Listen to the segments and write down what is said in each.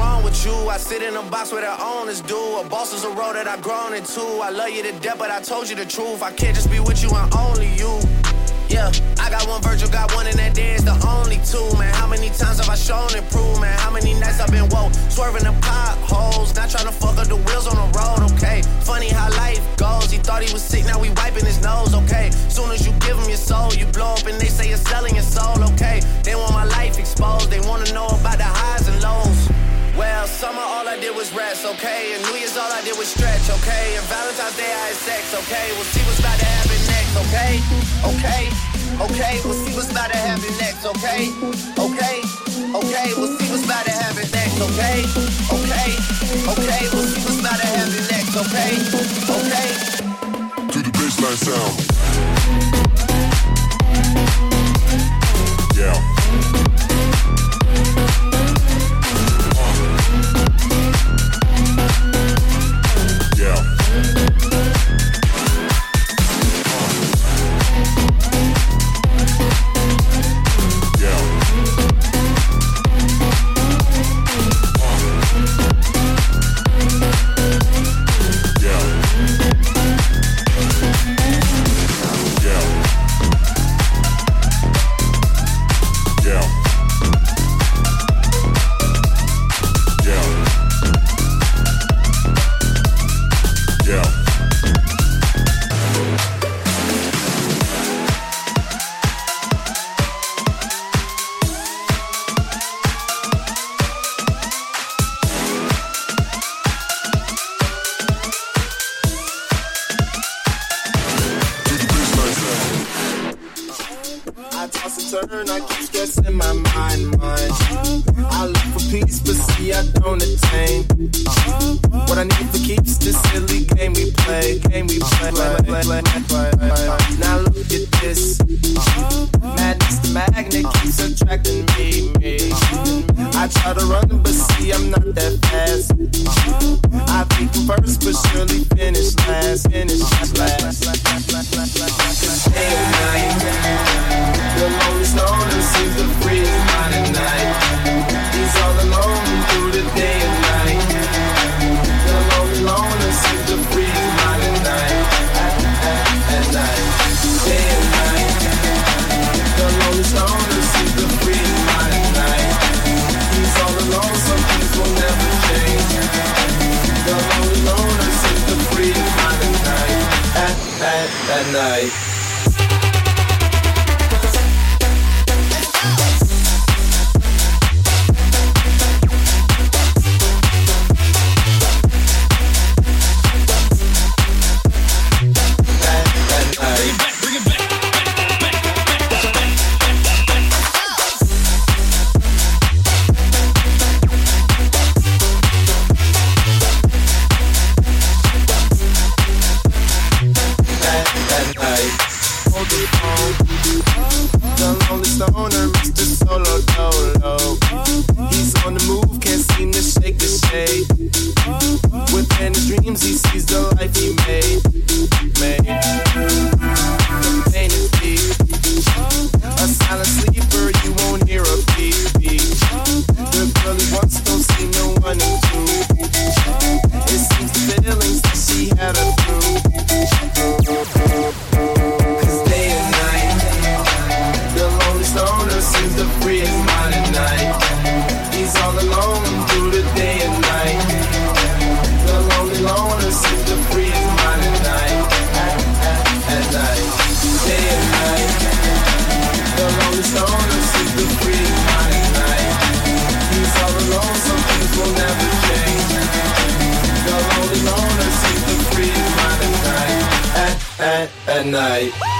wrong with you? I sit in a box where the owners do. A boss is a road that I've grown into. I love you to death, but I told you the truth. I can't just be with you and only you. Yeah, I got one Virgil, got one, and that is the only two, man. How many times have I shown improvement? How many nights I've been woke, swerving the potholes, not trying to fuck up the wheels on the road, okay? Funny how life goes. He thought he was sick, now we wiping his nose, okay? Soon as you give him your soul, you blow up, and they say you're selling your soul, okay? They want my life exposed, they wanna know about the highs and lows. Well, summer all I did was rest, okay? And New Year's all I did was stretch, okay? And Valentine's Day I had sex, okay? We'll see what's about to happen next, okay? Okay, okay, we'll see what's about to happen next, okay? Okay, okay, we'll see what's about to happen next, okay? Okay, okay, we'll see what's about to happen next, okay? Okay. To the baseline sound. Yeah. and night. Free his mind at night. He's all alone through the day and night. The lonely loner seems to free his mind at night. At, night, day and night. The lonely stoner seems to free his mind at night. He's all alone, some things will never change. The lonely loner seems to free his mind at night. At, at, at night.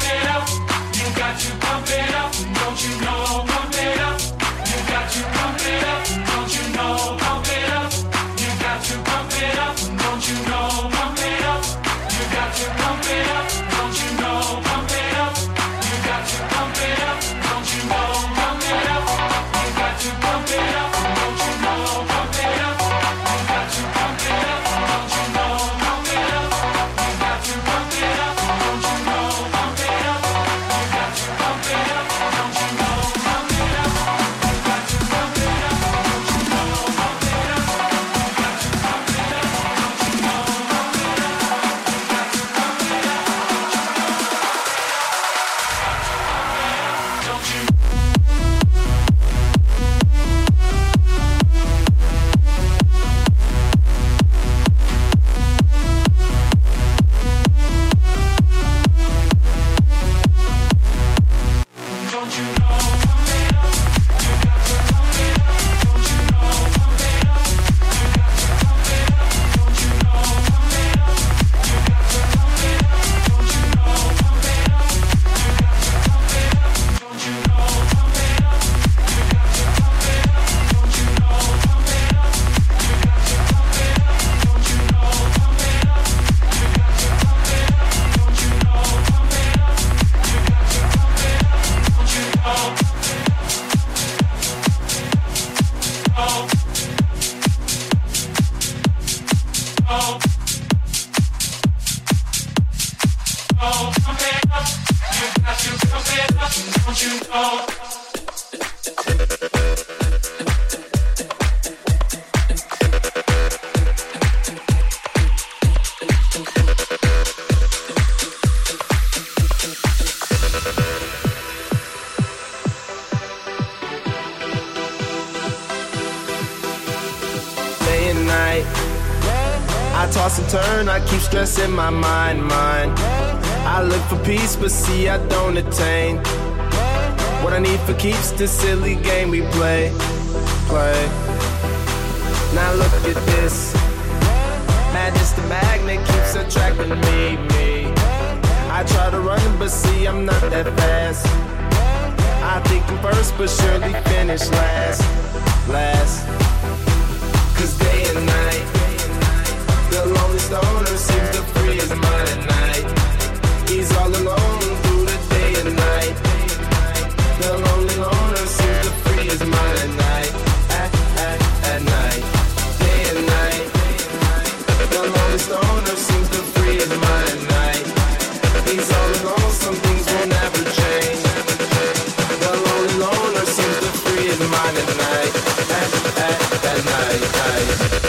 for keeps the silly game we play, play. Now look at this. Madness the magnet keeps attracting me, me. I try to run, but see, I'm not that fast. I think I'm first, but surely finish last, last. Cause day and night, the lonely stoner seems to free mind at night. He's all alone. hey, hey.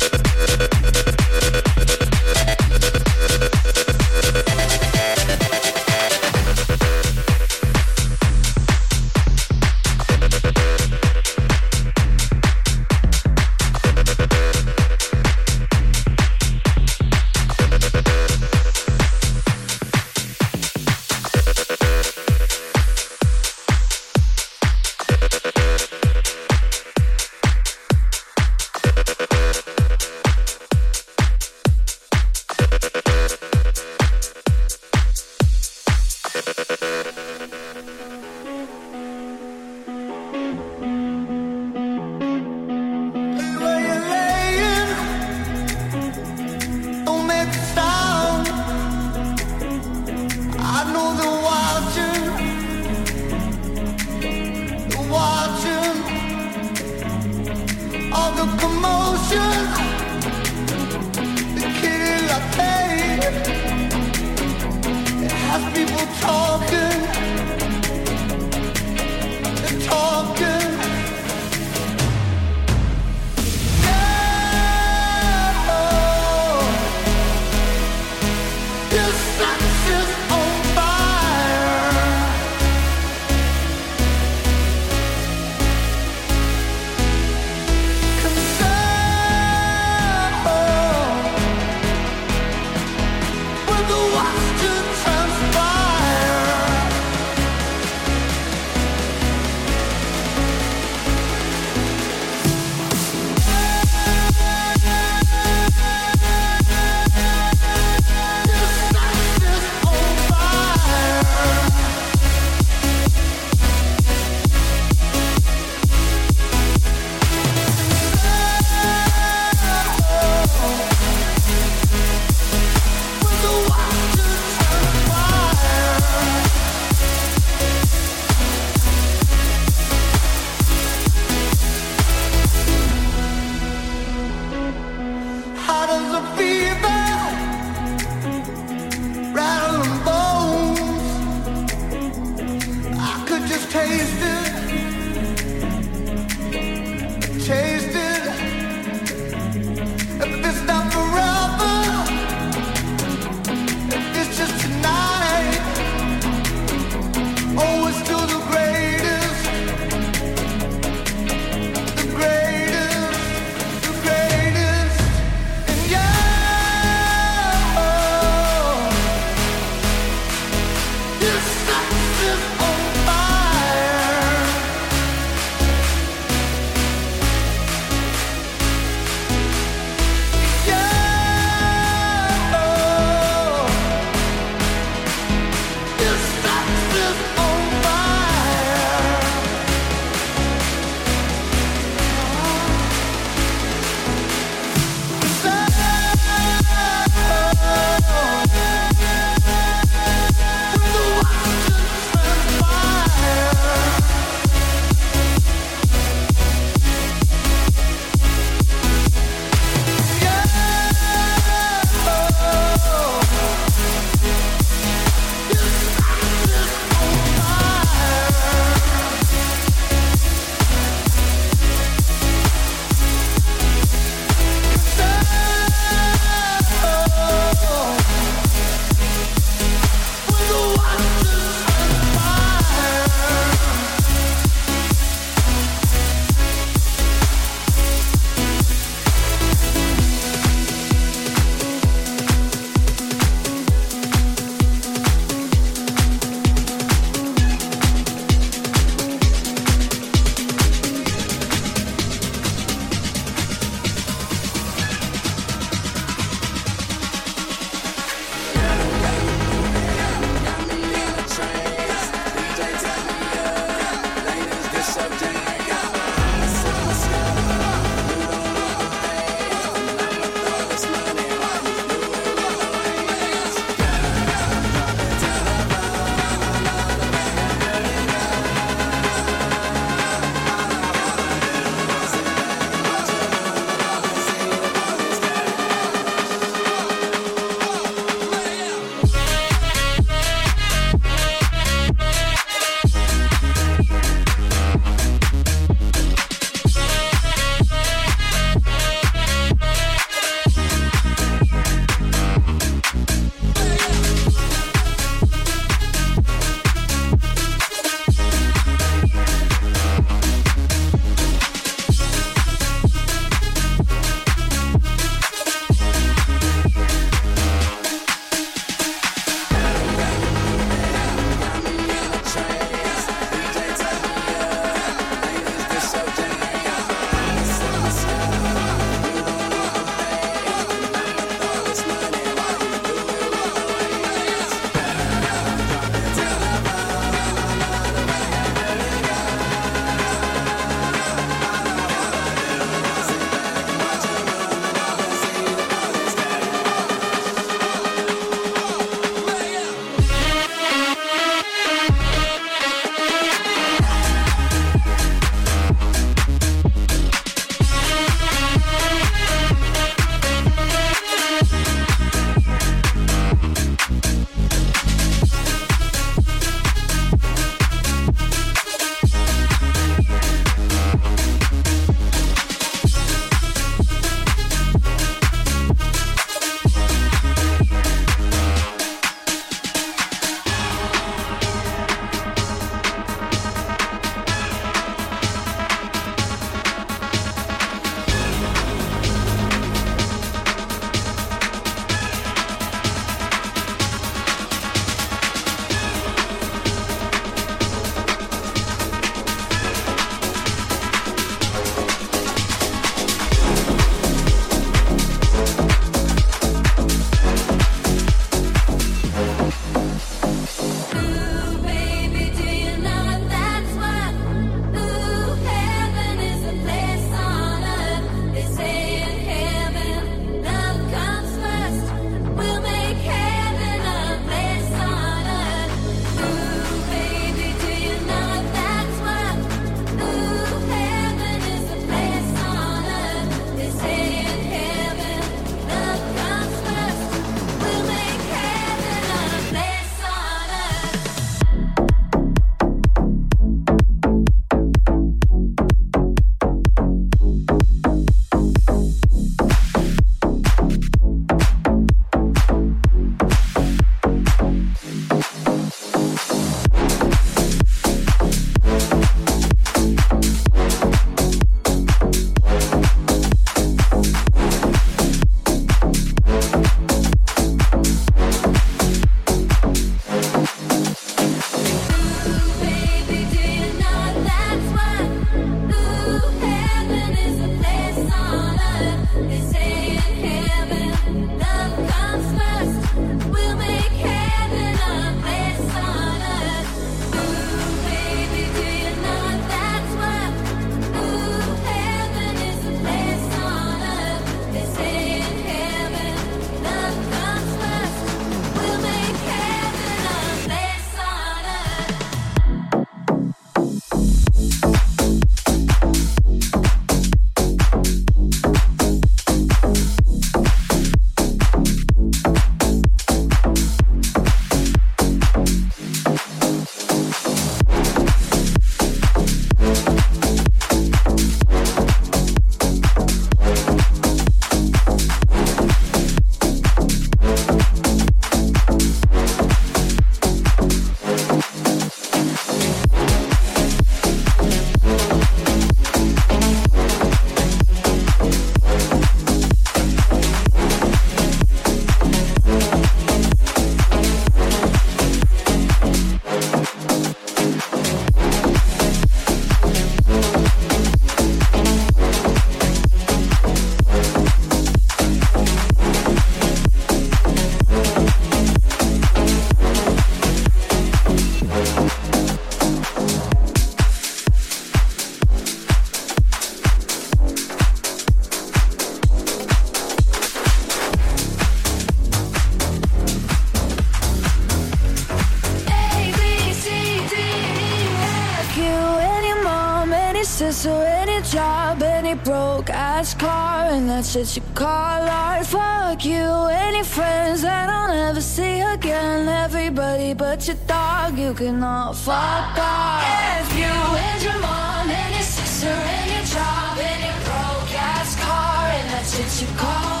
And what you call art. Fuck you, any friends that I'll never see again. Everybody but your dog, you can all fuck off. If you and your mom and your sister and your job and your broke ass car, and that's what you call.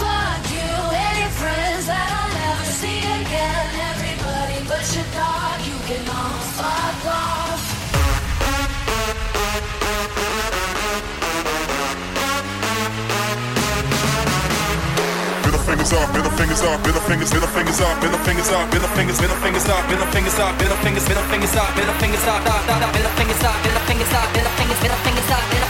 Fuck you, any friends that I'll never see again. Everybody but your dog, you can all fuck off. Fingers up, middle fingers up, middle fingers, middle fingers up, middle fingers up, middle fingers, middle fingers up, middle fingers up, middle fingers, up, middle fingers up, middle fingers up, da da da, middle fingers up, middle fingers up, middle fingers, middle fingers up, middle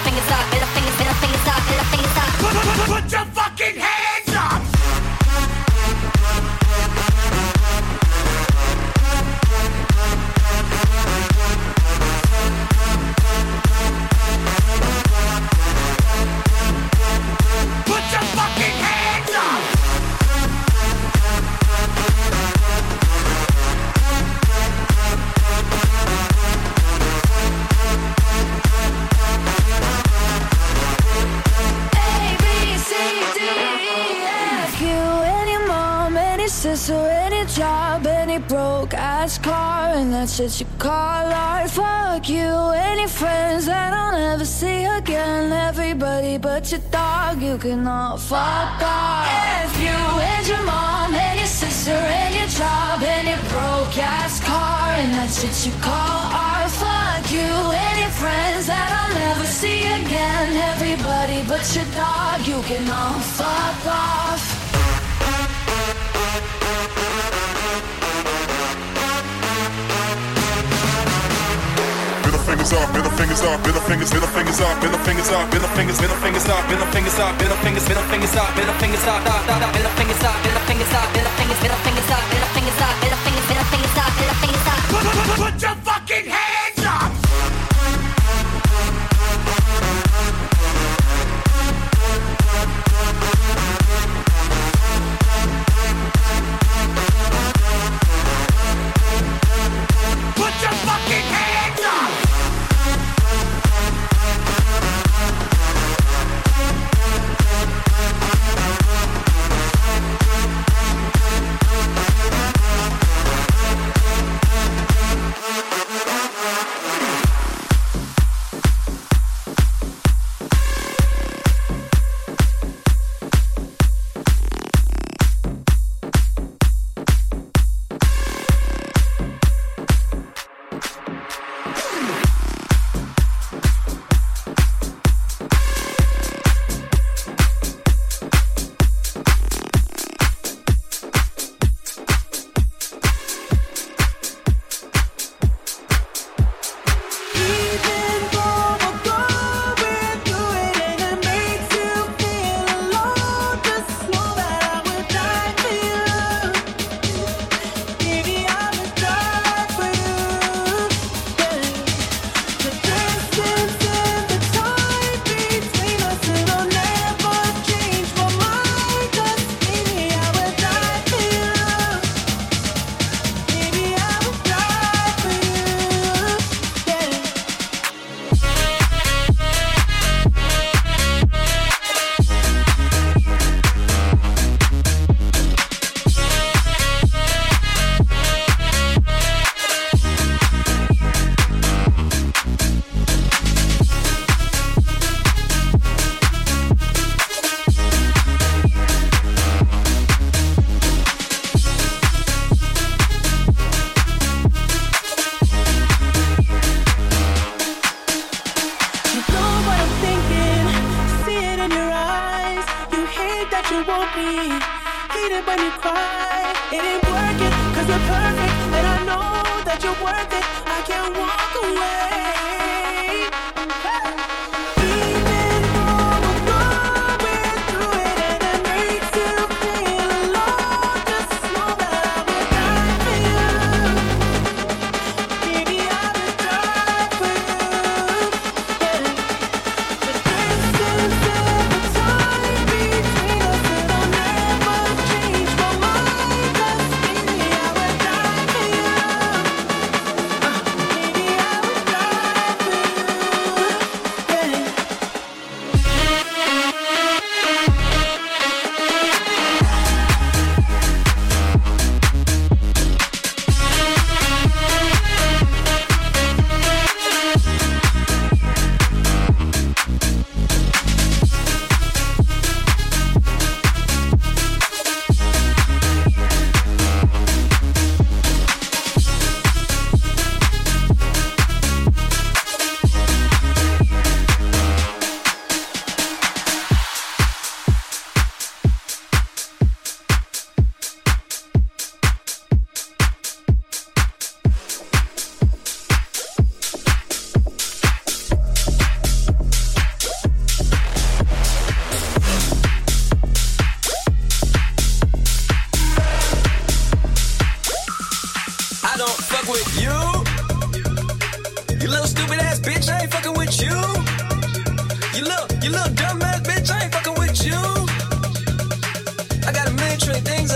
what you call art. Fuck you, any friends that I'll never see again. Everybody but your dog, you can all fuck off. If you and your mom, and your sister, and your job, and your broke ass car, and that's what you call art. Fuck you, any friends that I'll never see again. Everybody but your dog, you can all fuck off. Fingers up, middle fingers up, middle fingers, middle fingers up, middle fingers up, middle fingers, middle fingers up, middle fingers up, middle fingers, middle fingers up, middle fingers up, da da da, middle fingers up, middle fingers up, middle fingers, middle fingers up, middle Trillion things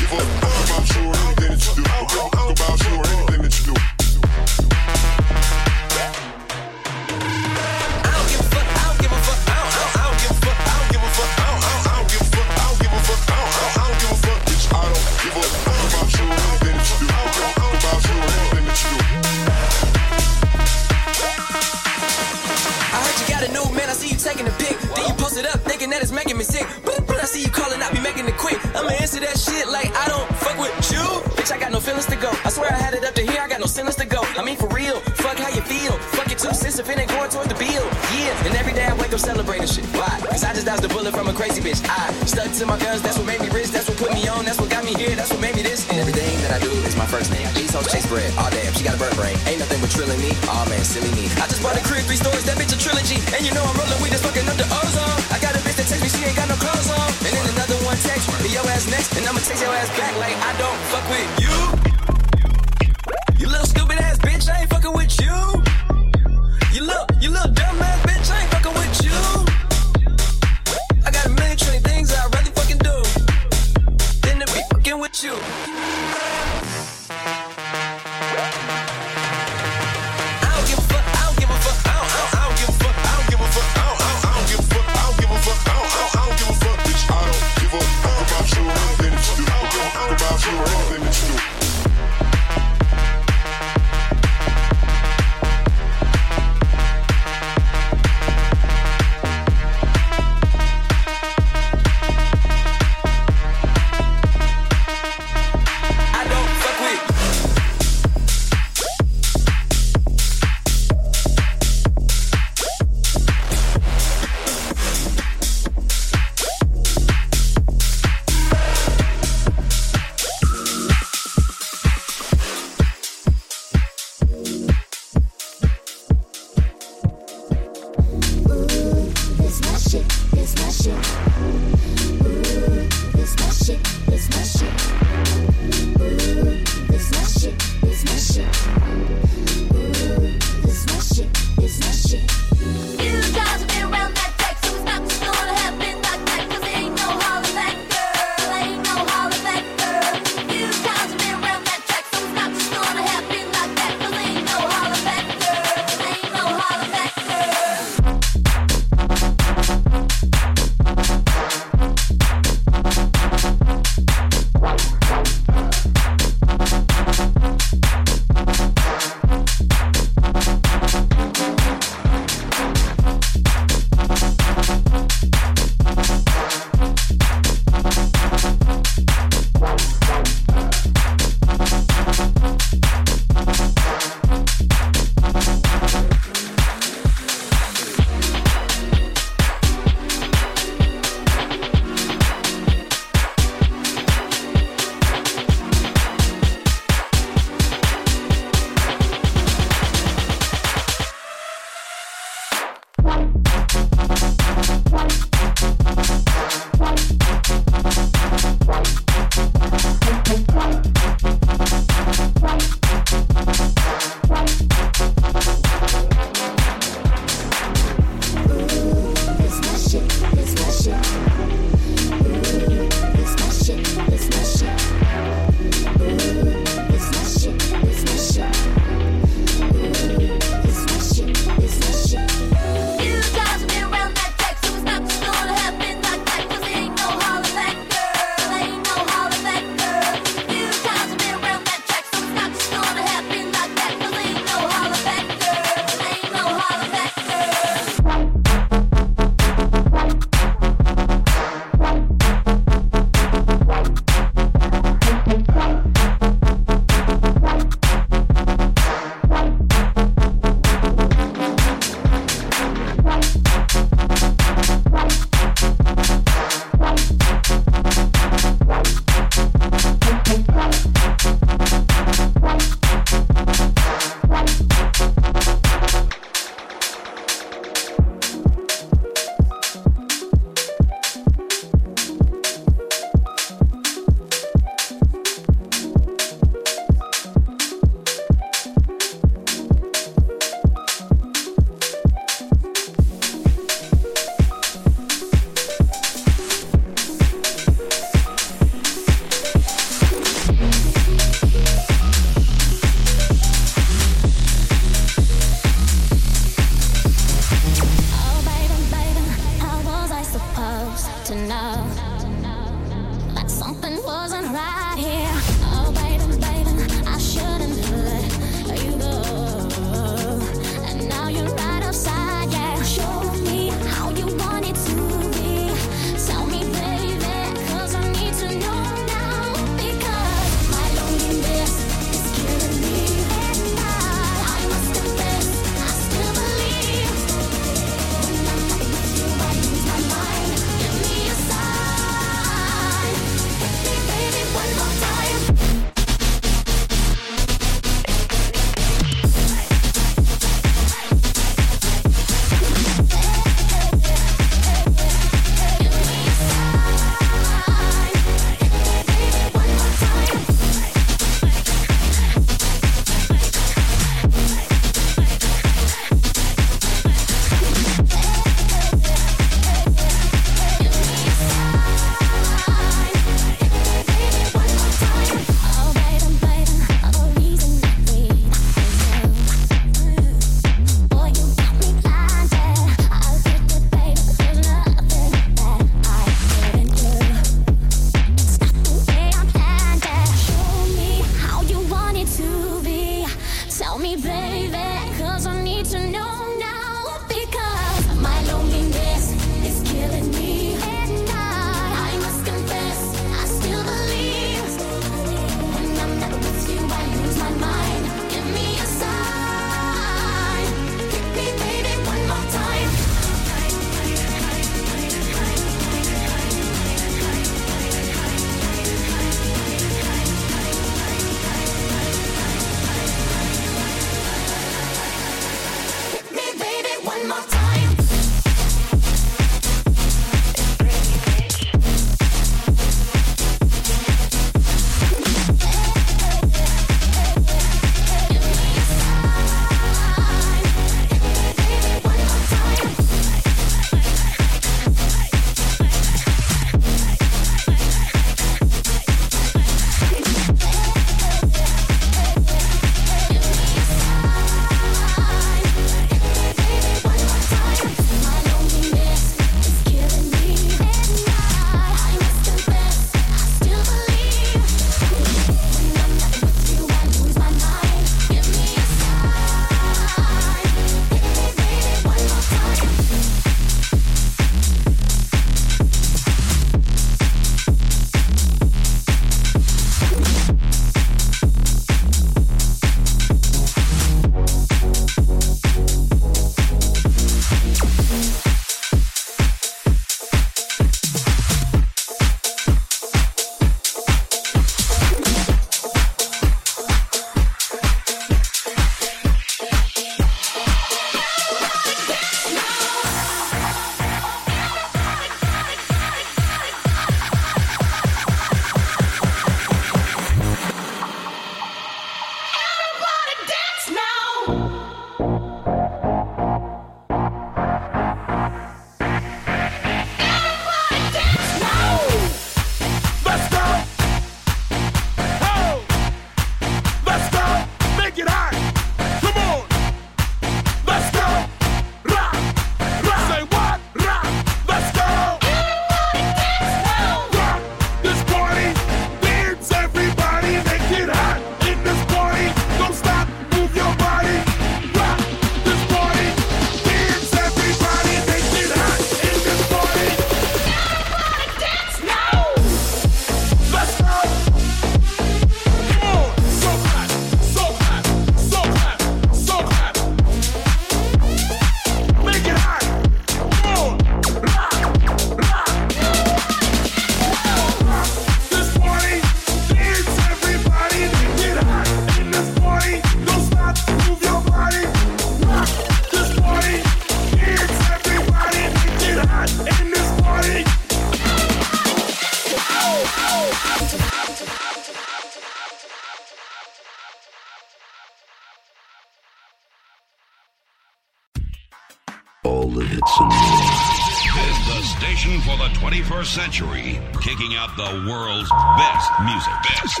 the world's best music. Best.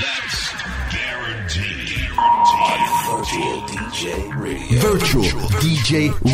That's guaranteed. Virtual DJ Radio. Virtual DJ Radio.